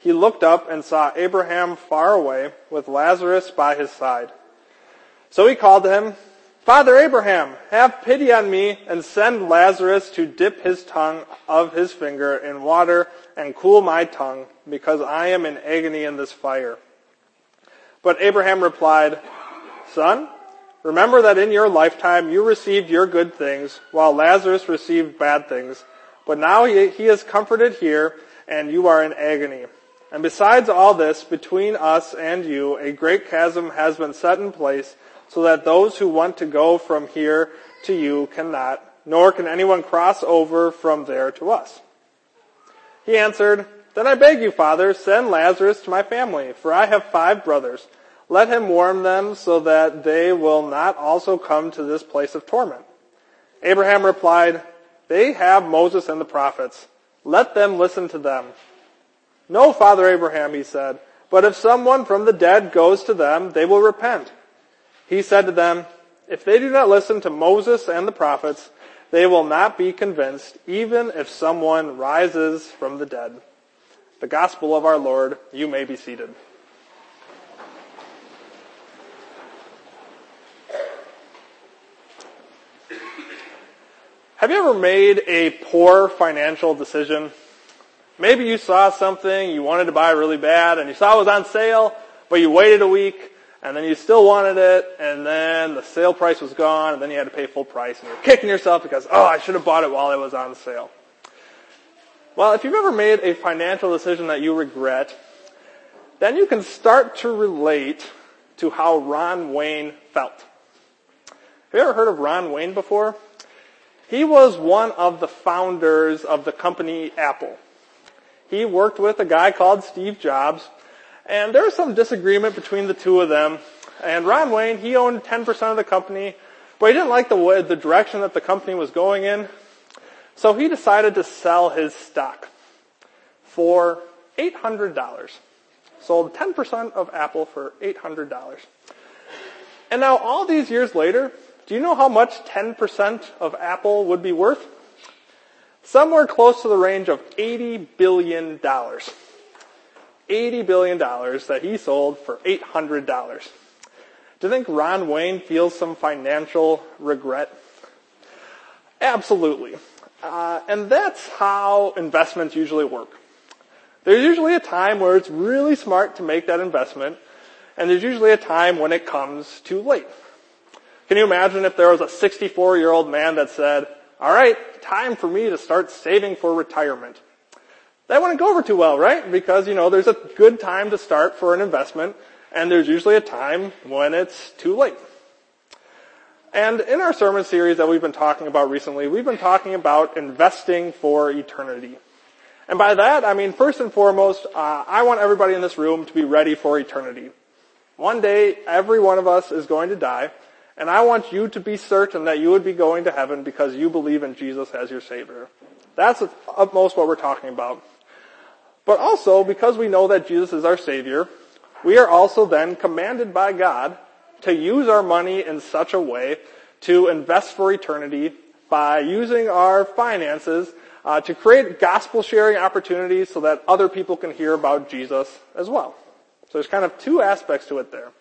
he looked up and saw Abraham far away with Lazarus by his side. So he called to him, Father Abraham, have pity on me and send Lazarus to dip his tongue of his finger in water and cool my tongue because I am in agony in this fire. But Abraham replied, Son, remember that in your lifetime you received your good things while Lazarus received bad things. But now he, is comforted here and you are in agony. And besides all this, between us and you, a great chasm has been set in place so that those who want to go from here to you cannot, nor can anyone cross over from there to us. He answered, Then I beg you, Father, send Lazarus to my family, for I have five brothers. Let him warn them so that they will not also come to this place of torment. Abraham replied, They have Moses and the prophets. Let them listen to them. No, Father Abraham, he said, but if someone from the dead goes to them, they will repent. He said to them, if they do not listen to Moses and the prophets, they will not be convinced, even if someone rises from the dead. The gospel of our Lord, you may be seated. Have you ever made a poor financial decision? Maybe you saw something you wanted to buy really bad and you saw it was on sale, but you waited a week and then you still wanted it and then the sale price was gone and then you had to pay full price and you're kicking yourself because, oh, I should have bought it while it was on sale. Well, if you've ever made a financial decision that you regret, then you can start to relate to how Ron Wayne felt. Have you ever heard of Ron Wayne before? He was one of the founders of the company Apple he worked with a guy called Steve Jobs, and there was some disagreement between the two of them. And Ron Wayne, he owned 10% of the company, but he didn't like the way, the direction that the company was going in. So he decided to sell his stock for $800. Sold 10% of Apple for $800. And now all these years later, do you know how much 10% of Apple would be worth? Somewhere close to the range of $80 billion. $80 billion that he sold for $800. Do you think Ron Wayne feels some financial regret? Absolutely. Uh, and that's how investments usually work. There's usually a time where it's really smart to make that investment, and there's usually a time when it comes too late. Can you imagine if there was a 64 year old man that said, all right, time for me to start saving for retirement. That wouldn't go over too well, right? Because, you know, there's a good time to start for an investment, and there's usually a time when it's too late. And in our sermon series that we've been talking about recently, we've been talking about investing for eternity. And by that, I mean, first and foremost, uh, I want everybody in this room to be ready for eternity. One day, every one of us is going to die, and I want you to be certain that you would be going to heaven because you believe in Jesus as your Savior. That's utmost what we're talking about. But also, because we know that Jesus is our Savior, we are also then commanded by God to use our money in such a way to invest for eternity by using our finances uh, to create gospel sharing opportunities so that other people can hear about Jesus as well. So there's kind of two aspects to it there.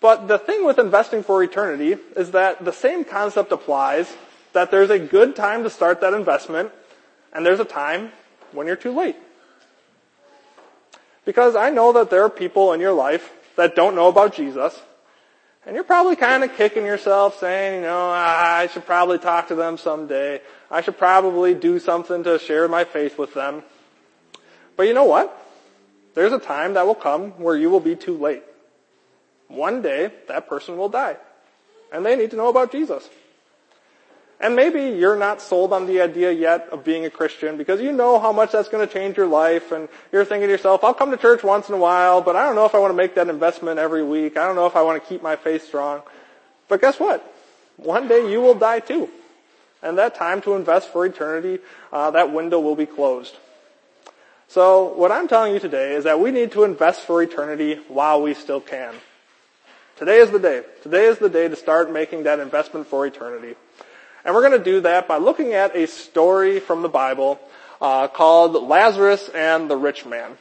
But the thing with investing for eternity is that the same concept applies that there's a good time to start that investment and there's a time when you're too late. Because I know that there are people in your life that don't know about Jesus and you're probably kind of kicking yourself saying, you know, I should probably talk to them someday. I should probably do something to share my faith with them. But you know what? There's a time that will come where you will be too late. One day, that person will die. And they need to know about Jesus. And maybe you're not sold on the idea yet of being a Christian because you know how much that's going to change your life and you're thinking to yourself, I'll come to church once in a while, but I don't know if I want to make that investment every week. I don't know if I want to keep my faith strong. But guess what? One day you will die too. And that time to invest for eternity, uh, that window will be closed. So what I'm telling you today is that we need to invest for eternity while we still can. Today is the day. Today is the day to start making that investment for eternity. And we're going to do that by looking at a story from the Bible uh, called Lazarus and the Rich Man.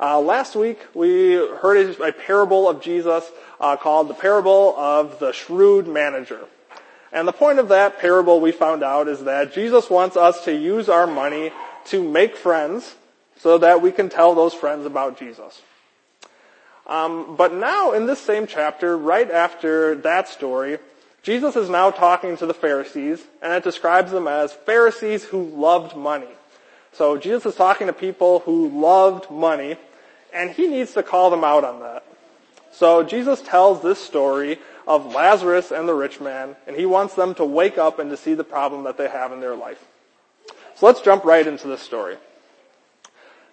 Uh, last week we heard a, parable of Jesus uh, called the parable of the shrewd manager. And the point of that parable we found out is that Jesus wants us to use our money to make friends so that we can tell those friends about Jesus. Um, but now in this same chapter, right after that story, Jesus is now talking to the Pharisees, and it describes them as Pharisees who loved money. So Jesus is talking to people who loved money, and he needs to call them out on that. So Jesus tells this story of Lazarus and the rich man, and he wants them to wake up and to see the problem that they have in their life. So let's jump right into this story.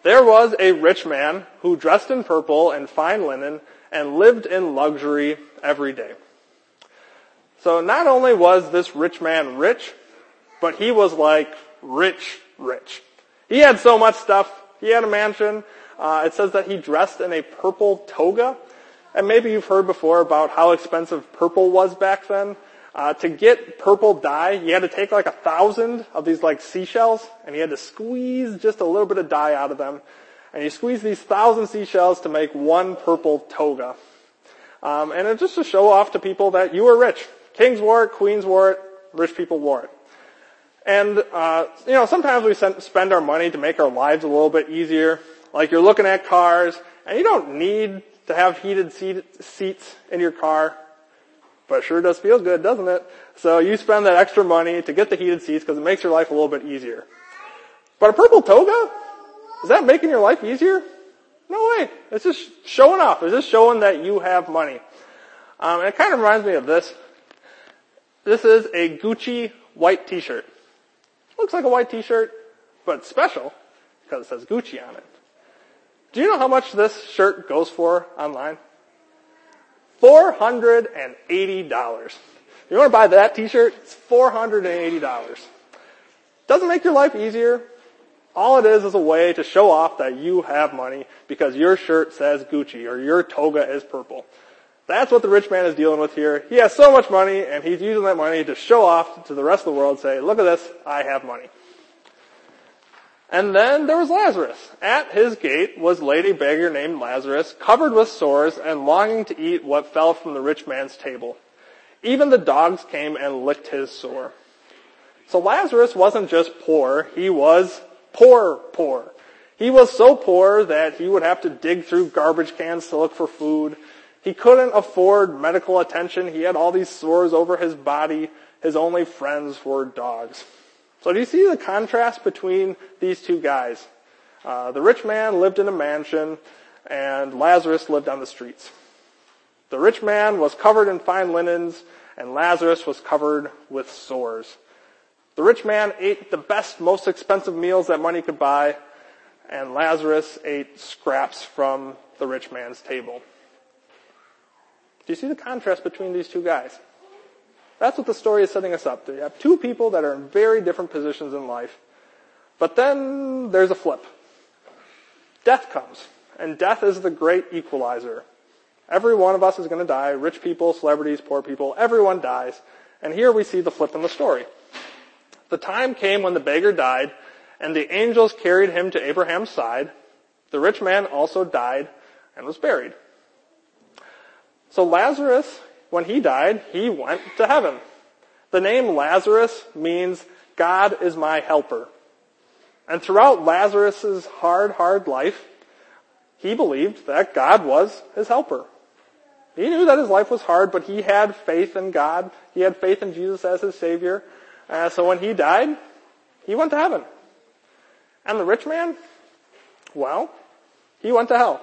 There was a rich man who dressed in purple and fine linen and lived in luxury every day. So not only was this rich man rich, but he was like rich, rich. He had so much stuff. He had a mansion. Uh, it says that he dressed in a purple toga. And maybe you've heard before about how expensive purple was back then. Uh, to get purple dye, you had to take like a thousand of these like seashells, and you had to squeeze just a little bit of dye out of them. And you squeeze these thousand seashells to make one purple toga. Um, and it's just to show off to people that you were rich. Kings wore it, queens wore it, rich people wore it. And, uh, you know, sometimes we spend our money to make our lives a little bit easier. Like you're looking at cars, and you don't need to have heated seat, seats in your car, but sure does feel good, doesn't it? So you spend that extra money to get the heated seats because it makes your life a little bit easier. But a purple toga? Is that making your life easier? No way. It's just showing off. It's just showing that you have money. Um, and it kind of reminds me of this. This is a Gucci white t-shirt. Looks like a white t-shirt, but it's special because it says Gucci on it. Do you know how much this shirt goes for online? $480. You want to buy that t-shirt? It's $480. Doesn't make your life easier. All it is is a way to show off that you have money because your shirt says Gucci or your toga is purple. That's what the rich man is dealing with here. He has so much money and he's using that money to show off to the rest of the world, say, look at this, I have money. And then there was Lazarus. At his gate was laid a beggar named Lazarus, covered with sores and longing to eat what fell from the rich man's table. Even the dogs came and licked his sore. So Lazarus wasn't just poor, he was poor poor. He was so poor that he would have to dig through garbage cans to look for food. He couldn't afford medical attention. He had all these sores over his body. His only friends were dogs. So do you see the contrast between these two guys? Uh, the rich man lived in a mansion and Lazarus lived on the streets. The rich man was covered in fine linens and Lazarus was covered with sores. The rich man ate the best, most expensive meals that money could buy and Lazarus ate scraps from the rich man's table. Do you see the contrast between these two guys? That's what the story is setting us up. You have two people that are in very different positions in life. But then there's a flip. Death comes. And death is the great equalizer. Every one of us is going to die. Rich people, celebrities, poor people, everyone dies. And here we see the flip in the story. The time came when the beggar died, and the angels carried him to Abraham's side. The rich man also died and was buried. So Lazarus, when he died, he went to heaven. The name Lazarus means God is my helper. And throughout Lazarus' hard, hard life, he believed that God was his helper. He knew that his life was hard, but he had faith in God. He had faith in Jesus as his Savior. Uh, so when he died, he went to heaven. And the rich man, well, he went to hell.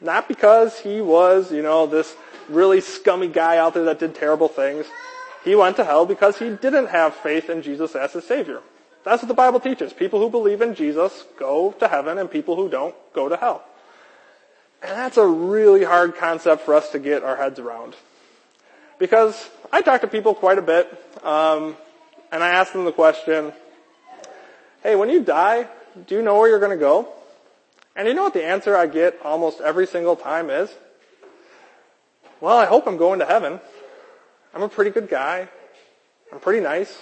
Not because he was, you know, this really scummy guy out there that did terrible things. He went to hell because he didn't have faith in Jesus as his Savior. That's what the Bible teaches. People who believe in Jesus go to heaven and people who don't go to hell. And that's a really hard concept for us to get our heads around. Because I talk to people quite a bit, um, and I ask them the question, hey, when you die, do you know where you're going to go? And you know what the answer I get almost every single time is? Well, I hope I'm going to heaven. I'm a pretty good guy. I'm pretty nice.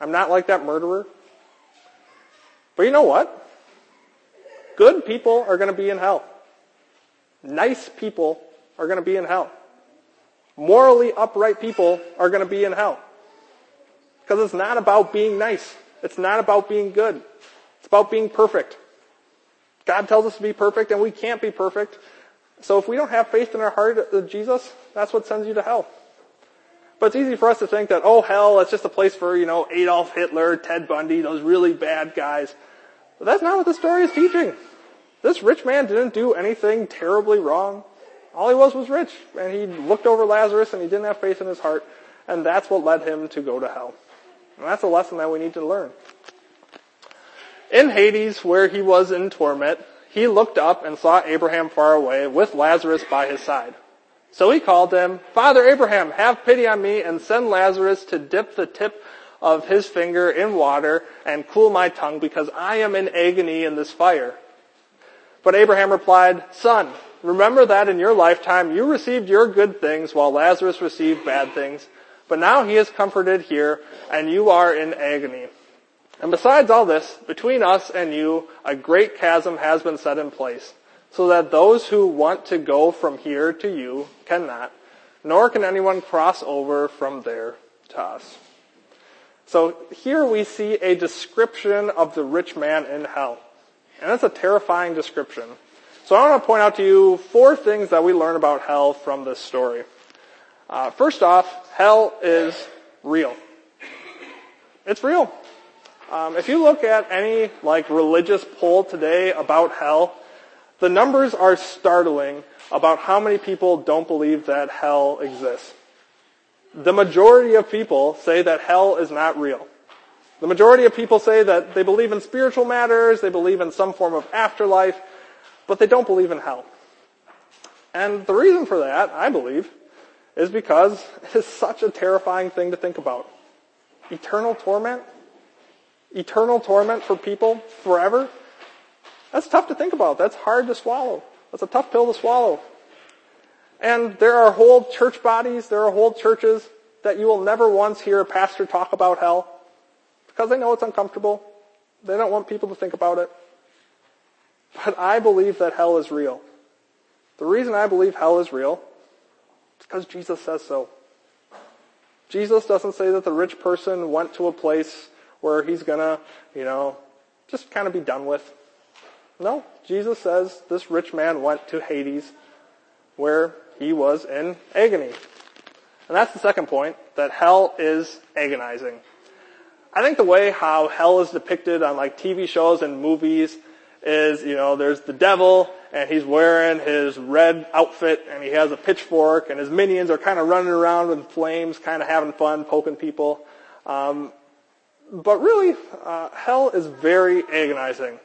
I'm not like that murderer. But you know what? Good people are going to be in hell. Nice people are going to be in hell. Morally upright people are going to be in hell. Because it's not about being nice. It's not about being good. It's about being perfect. God tells us to be perfect and we can't be perfect. So if we don't have faith in our heart of Jesus, that's what sends you to hell. But it's easy for us to think that, oh, hell, it's just a place for, you know, Adolf Hitler, Ted Bundy, those really bad guys. But that's not what the story is teaching. This rich man didn't do anything terribly wrong. All he was was rich, and he looked over Lazarus and he didn't have faith in his heart, and that's what led him to go to hell. And that's a lesson that we need to learn. In Hades, where he was in torment, he looked up and saw Abraham far away with Lazarus by his side. So he called him, Father Abraham, have pity on me and send Lazarus to dip the tip of his finger in water and cool my tongue because I am in agony in this fire. But Abraham replied, Son, remember that in your lifetime you received your good things while Lazarus received bad things. But now he is comforted here and you are in agony. And besides all this, between us and you, a great chasm has been set in place so that those who want to go from here to you cannot, nor can anyone cross over from there to us. So here we see a description of the rich man in hell. And that's a terrifying description. So I want to point out to you four things that we learn about hell from this story. Uh, first off, hell is real. It's real. Um, if you look at any like religious poll today about hell, the numbers are startling about how many people don't believe that hell exists. The majority of people say that hell is not real. The majority of people say that they believe in spiritual matters, they believe in some form of afterlife, but they don't believe in hell. And the reason for that, I believe, is because it is such a terrifying thing to think about. Eternal torment? Eternal torment for people forever? That's tough to think about. That's hard to swallow. That's a tough pill to swallow. And there are whole church bodies, there are whole churches that you will never once hear a pastor talk about hell because they know it's uncomfortable. They don't want people to think about it. But I believe that hell is real. The reason I believe hell is real is because Jesus says so. Jesus doesn't say that the rich person went to a place where he's gonna, you know, just kind of be done with. No, Jesus says this rich man went to Hades where he was in agony. And that's the second point, that hell is agonizing. I think the way how hell is depicted on like TV shows and movies is, you know, there's the devil and he's wearing his red outfit and he has a pitchfork and his minions are kind of running around with flames, kind of having fun, poking people. Um, but really, uh, hell is very agonizing.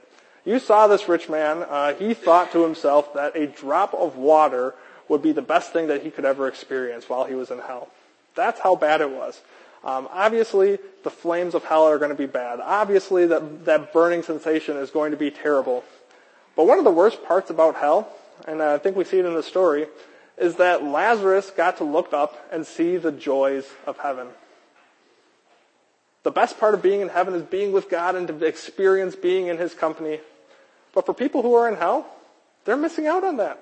You saw this rich man. Uh, he thought to himself that a drop of water would be the best thing that he could ever experience while he was in hell. That's how bad it was. Um, obviously, the flames of hell are going to be bad. Obviously, that, that burning sensation is going to be terrible. But one of the worst parts about hell, and I think we see it in the story, is that Lazarus got to look up and see the joys of heaven. The best part of being in heaven is being with God and to experience being in His company. But for people who are in hell, they're missing out on that.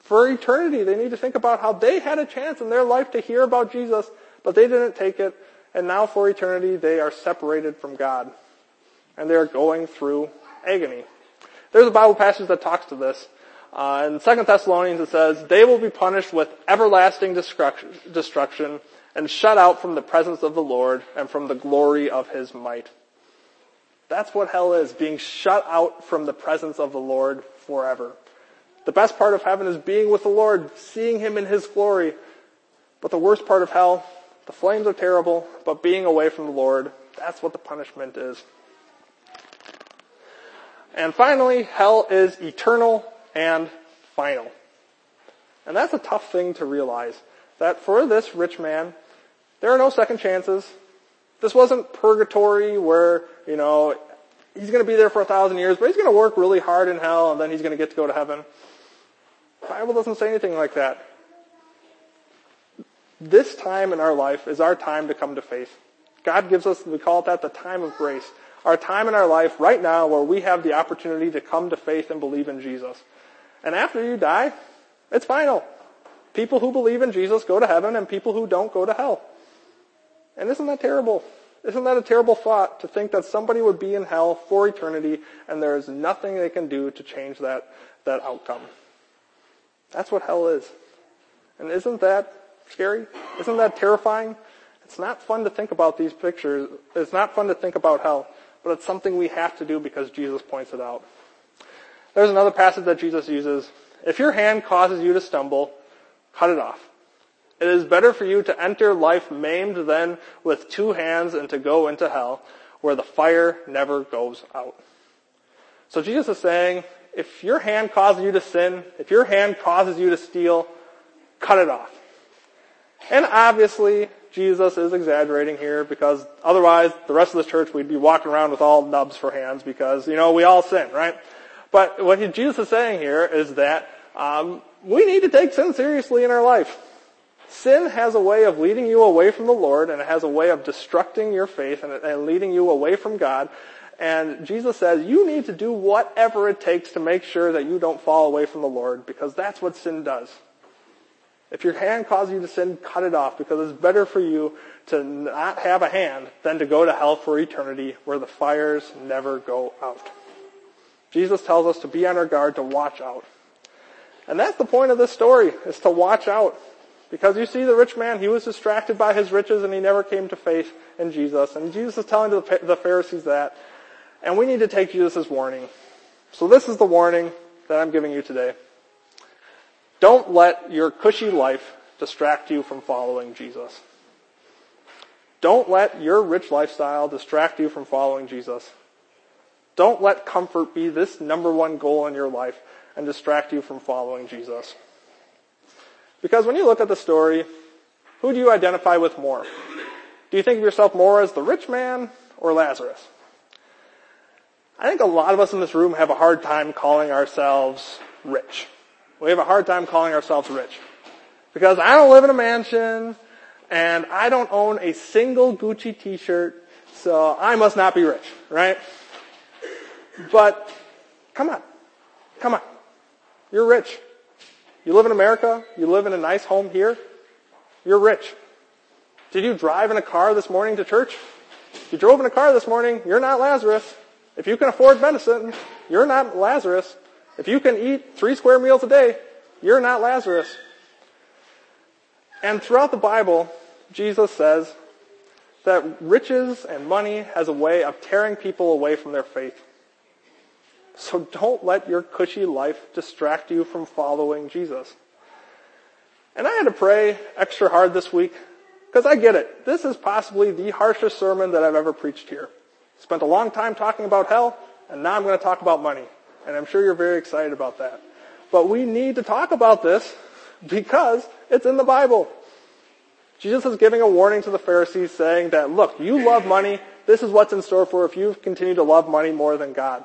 For eternity, they need to think about how they had a chance in their life to hear about Jesus, but they didn't take it, and now for eternity, they are separated from God. And they're going through agony. There's a Bible passage that talks to this. Uh, in 2 Thessalonians it says, They will be punished with everlasting destruction and shut out from the presence of the Lord and from the glory of His might. That's what hell is, being shut out from the presence of the Lord forever. The best part of heaven is being with the Lord, seeing Him in His glory. But the worst part of hell, The flames are terrible, but being away from the Lord, that's what the punishment is. And finally, hell is eternal and final. And that's a tough thing to realize. That for this rich man, there are no second chances. This wasn't purgatory where, you know, he's going to be there for a thousand years, but he's going to work really hard in hell and then he's going to get to go to heaven. The Bible doesn't say anything like that. This time in our life is our time to come to faith. God gives us, we call it that, the time of grace. Our time in our life right now where we have the opportunity to come to faith and believe in Jesus. And after you die, it's final. People who believe in Jesus go to heaven and people who don't go to hell. And isn't that terrible? Isn't that a terrible thought to think that somebody would be in hell for eternity and there is nothing they can do to change that, that outcome? That's what hell is. And isn't that scary? Isn't that terrifying? It's not fun to think about these pictures. It's not fun to think about hell, but it's something we have to do because Jesus points it out. There's another passage that Jesus uses. If your hand causes you to stumble, cut it off. It is better for you to enter life maimed than with two hands and to go into hell, where the fire never goes out. So Jesus is saying, if your hand causes you to sin, if your hand causes you to steal, cut it off. And obviously, Jesus is exaggerating here because otherwise the rest of the church we'd be walking around with all nubs for hands because, you know, we all sin, right? But what Jesus is saying here is that um, we need to take sin seriously in our life. Sin has a way of leading you away from the Lord and it has a way of destructing your faith and, and leading you away from God. And Jesus says you need to do whatever it takes to make sure that you don't fall away from the Lord because that's what sin does. If your hand causes you to sin, cut it off because it's better for you to not have a hand than to go to hell for eternity where the fires never go out. Jesus tells us to be on our guard, to watch out. And that's the point of this story, is to watch out. Because you see the rich man, he was distracted by his riches and he never came to faith in Jesus. And Jesus is telling the Pharisees that. And we need to take Jesus' warning. So this is the warning that I'm giving you today. Don't let your cushy life distract you from following Jesus. Don't let your rich lifestyle distract you from following Jesus. Don't let comfort be this number one goal in your life and distract you from following Jesus. Because when you look at the story, who do you identify with more? Do you think of yourself more as the rich man or Lazarus? I think a lot of us in this room have a hard time calling ourselves rich. We have a hard time calling ourselves rich. Because I don't live in a mansion, and I don't own a single Gucci t-shirt, so I must not be rich, right? But, come on. Come on. You're rich. You live in America, you live in a nice home here, you're rich. Did you drive in a car this morning to church? If you drove in a car this morning, you're not Lazarus. If you can afford medicine, you're not Lazarus. If you can eat three square meals a day, you're not Lazarus. And throughout the Bible, Jesus says that riches and money has a way of tearing people away from their faith. So don't let your cushy life distract you from following Jesus. And I had to pray extra hard this week because I get it. This is possibly the harshest sermon that I've ever preached here. Spent a long time talking about hell and now I'm going to talk about money. And I'm sure you're very excited about that. But we need to talk about this because it's in the Bible. Jesus is giving a warning to the Pharisees saying that, look, you love money. This is what's in store for if you continue to love money more than God.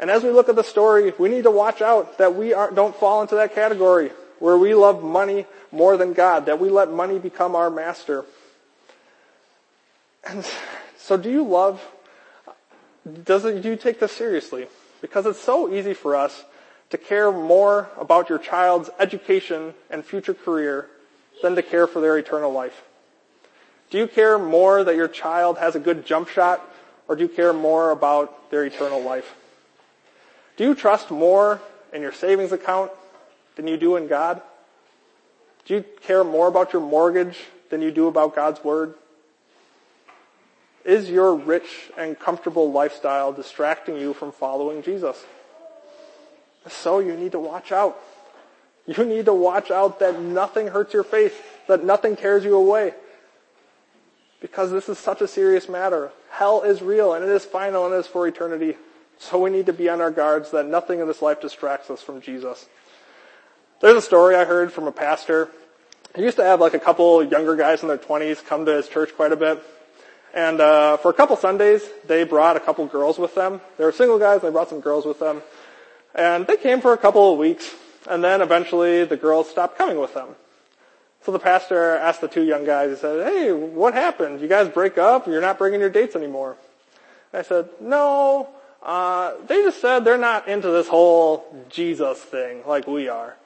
And as we look at the story, we need to watch out that we don't fall into that category where we love money more than God, that we let money become our master. And so do you love, does it, do you take this seriously? Because it's so easy for us to care more about your child's education and future career than to care for their eternal life. Do you care more that your child has a good jump shot or do you care more about their eternal life? Do you trust more in your savings account than you do in God? Do you care more about your mortgage than you do about God's Word? Is your rich and comfortable lifestyle distracting you from following Jesus? So you need to watch out. You need to watch out that nothing hurts your faith, that nothing tears you away. Because this is such a serious matter. Hell is real and it is final and it is for eternity. So we need to be on our guards that nothing in this life distracts us from Jesus. There's a story I heard from a pastor. He used to have like a couple younger guys in their 20s come to his church quite a bit. And uh, for a couple Sundays, they brought a couple girls with them. They were single guys. and They brought some girls with them, and they came for a couple of weeks. And then eventually, the girls stopped coming with them. So the pastor asked the two young guys. He said, "Hey, what happened? You guys break up? You're not bringing your dates anymore?" And I said, "No. Uh, they just said they're not into this whole Jesus thing like we are,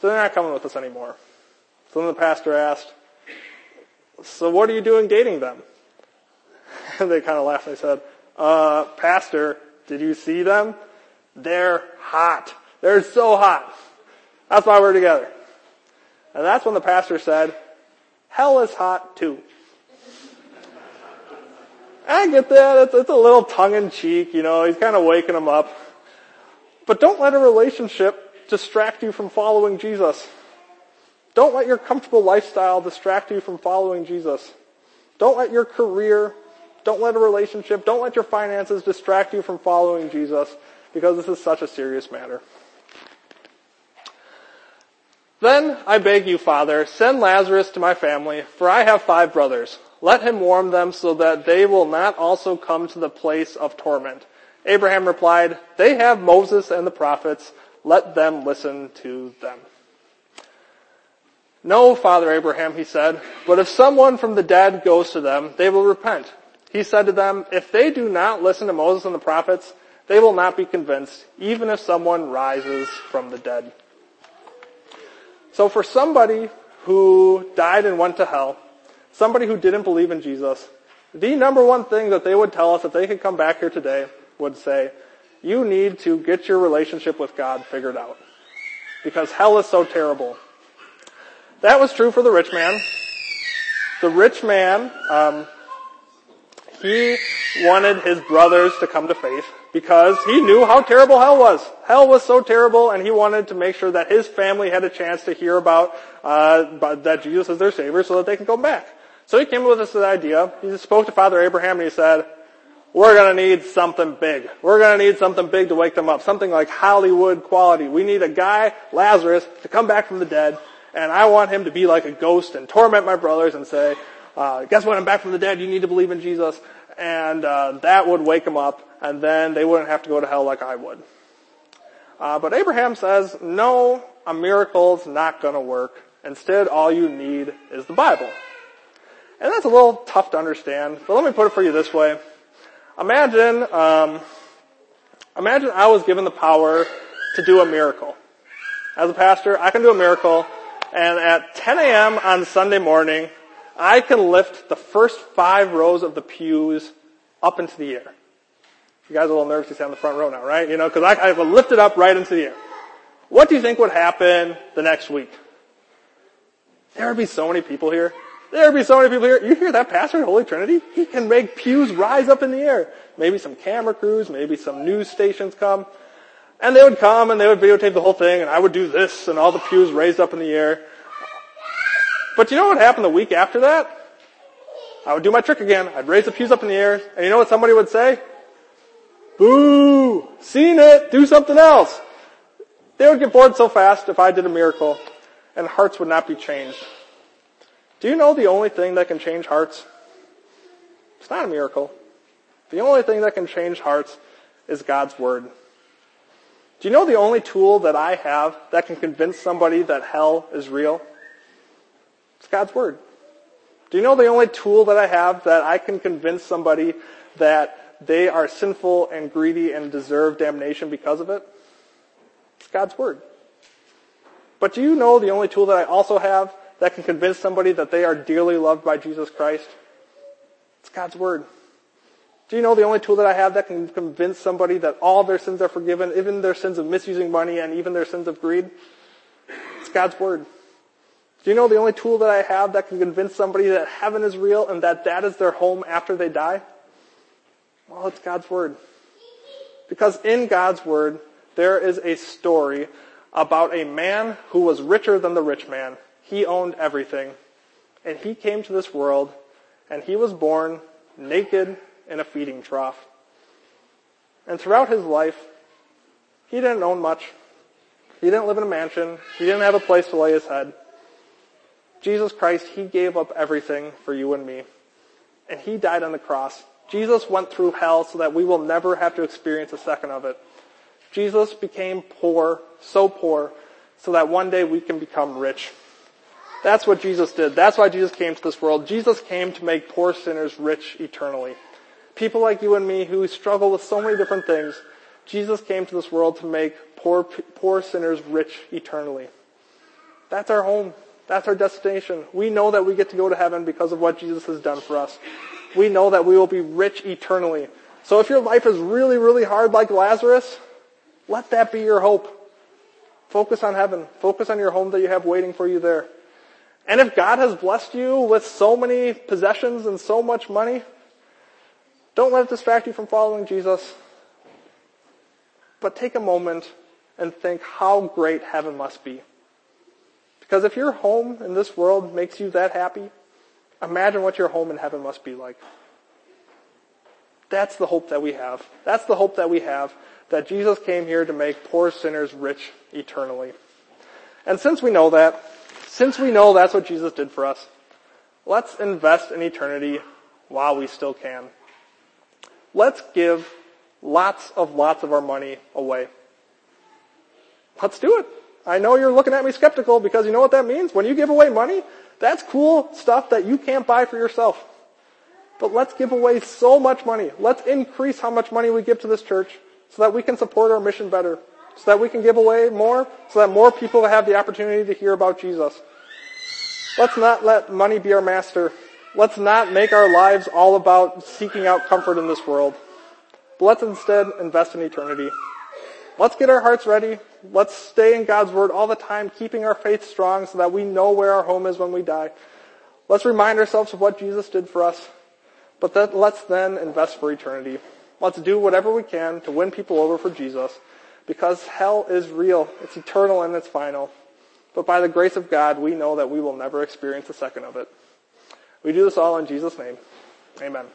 so they're not coming with us anymore." So then the pastor asked, "So what are you doing dating them?" And they kind of laughed and they said, uh, Pastor, did you see them? They're hot. They're so hot. That's why we're together. And that's when the pastor said, hell is hot too. I get that. It's, it's a little tongue in cheek, you know, he's kind of waking them up. But don't let a relationship distract you from following Jesus. Don't let your comfortable lifestyle distract you from following Jesus. Don't let your career, don't let a relationship, don't let your finances distract you from following Jesus because this is such a serious matter. Then I beg you, Father, send Lazarus to my family, for I have five brothers. Let him warm them so that they will not also come to the place of torment. Abraham replied, They have Moses and the prophets. Let them listen to them. No, Father Abraham, he said, but if someone from the dead goes to them, they will repent. He said to them, if they do not listen to Moses and the prophets, they will not be convinced, even if someone rises from the dead. So for somebody who died and went to hell, somebody who didn't believe in Jesus, the number one thing that they would tell us if they could come back here today would say, you need to get your relationship with God figured out. Because hell is so terrible. That was true for the rich man. The rich man, um, he wanted his brothers to come to faith because he knew how terrible hell was. Hell was so terrible, and he wanted to make sure that his family had a chance to hear about uh, that Jesus is their Savior, so that they can go back. So he came up with this idea. He spoke to Father Abraham, and he said, "We're going to need something big. We're going to need something big to wake them up. Something like Hollywood quality. We need a guy, Lazarus, to come back from the dead." And I want him to be like a ghost and torment my brothers and say, uh, guess what? I'm back from the dead. You need to believe in Jesus. And uh, that would wake them up, and then they wouldn't have to go to hell like I would. Uh, but Abraham says, no, a miracle's not going to work. Instead, all you need is the Bible. And that's a little tough to understand, but let me put it for you this way. Imagine, um, imagine I was given the power to do a miracle. As a pastor, I can do a miracle, and at 10 a.m. on Sunday morning, I can lift the first five rows of the pews up into the air. You guys are a little nervous to sit on the front row now, right? You know, because I, I will lift it up right into the air. What do you think would happen the next week? There would be so many people here. There would be so many people here. You hear that pastor at Holy Trinity? He can make pews rise up in the air. Maybe some camera crews, maybe some news stations come. And they would come and they would videotape the whole thing and I would do this and all the pews raised up in the air. But you know what happened the week after that? I would do my trick again. I'd raise the pews up in the air and you know what somebody would say? Boo! Seen it! Do something else! They would get bored so fast if I did a miracle and hearts would not be changed. Do you know the only thing that can change hearts? It's not a miracle. The only thing that can change hearts is God's Word. Do you know the only tool that I have that can convince somebody that hell is real? It's God's Word. Do you know the only tool that I have that I can convince somebody that they are sinful and greedy and deserve damnation because of it? It's God's Word. But do you know the only tool that I also have that can convince somebody that they are dearly loved by Jesus Christ? It's God's Word. Do you know the only tool that I have that can convince somebody that all their sins are forgiven, even their sins of misusing money and even their sins of greed? It's God's Word. Do you know the only tool that I have that can convince somebody that heaven is real and that that is their home after they die? Well, it's God's Word. Because in God's Word, there is a story about a man who was richer than the rich man. He owned everything. And he came to this world and he was born naked in a feeding trough. And throughout his life, he didn't own much. He didn't live in a mansion. He didn't have a place to lay his head. Jesus Christ, He gave up everything for you and me. And He died on the cross. Jesus went through hell so that we will never have to experience a second of it. Jesus became poor, so poor, so that one day we can become rich. That's what Jesus did. That's why Jesus came to this world. Jesus came to make poor sinners rich eternally. People like you and me who struggle with so many different things, Jesus came to this world to make poor, poor sinners rich eternally. That's our home. That's our destination. We know that we get to go to heaven because of what Jesus has done for us. We know that we will be rich eternally. So if your life is really, really hard like Lazarus, let that be your hope. Focus on heaven. Focus on your home that you have waiting for you there. And if God has blessed you with so many possessions and so much money, don't let it distract you from following Jesus. But take a moment and think how great heaven must be. Because if your home in this world makes you that happy, imagine what your home in heaven must be like. That's the hope that we have. That's the hope that we have, that Jesus came here to make poor sinners rich eternally. And since we know that, since we know that's what Jesus did for us, let's invest in eternity while we still can. Let's give lots of lots of our money away. Let's do it. I know you're looking at me skeptical because you know what that means? When you give away money, that's cool stuff that you can't buy for yourself. But let's give away so much money. Let's increase how much money we give to this church so that we can support our mission better. So that we can give away more, so that more people have the opportunity to hear about Jesus. Let's not let money be our master. Let's not make our lives all about seeking out comfort in this world. But let's instead invest in eternity. Let's get our hearts ready. Let's stay in God's Word all the time, keeping our faith strong so that we know where our home is when we die. Let's remind ourselves of what Jesus did for us. But that, let's then invest for eternity. Let's do whatever we can to win people over for Jesus because hell is real. It's eternal and it's final. But by the grace of God, we know that we will never experience a second of it. We do this all in Jesus' name. Amen.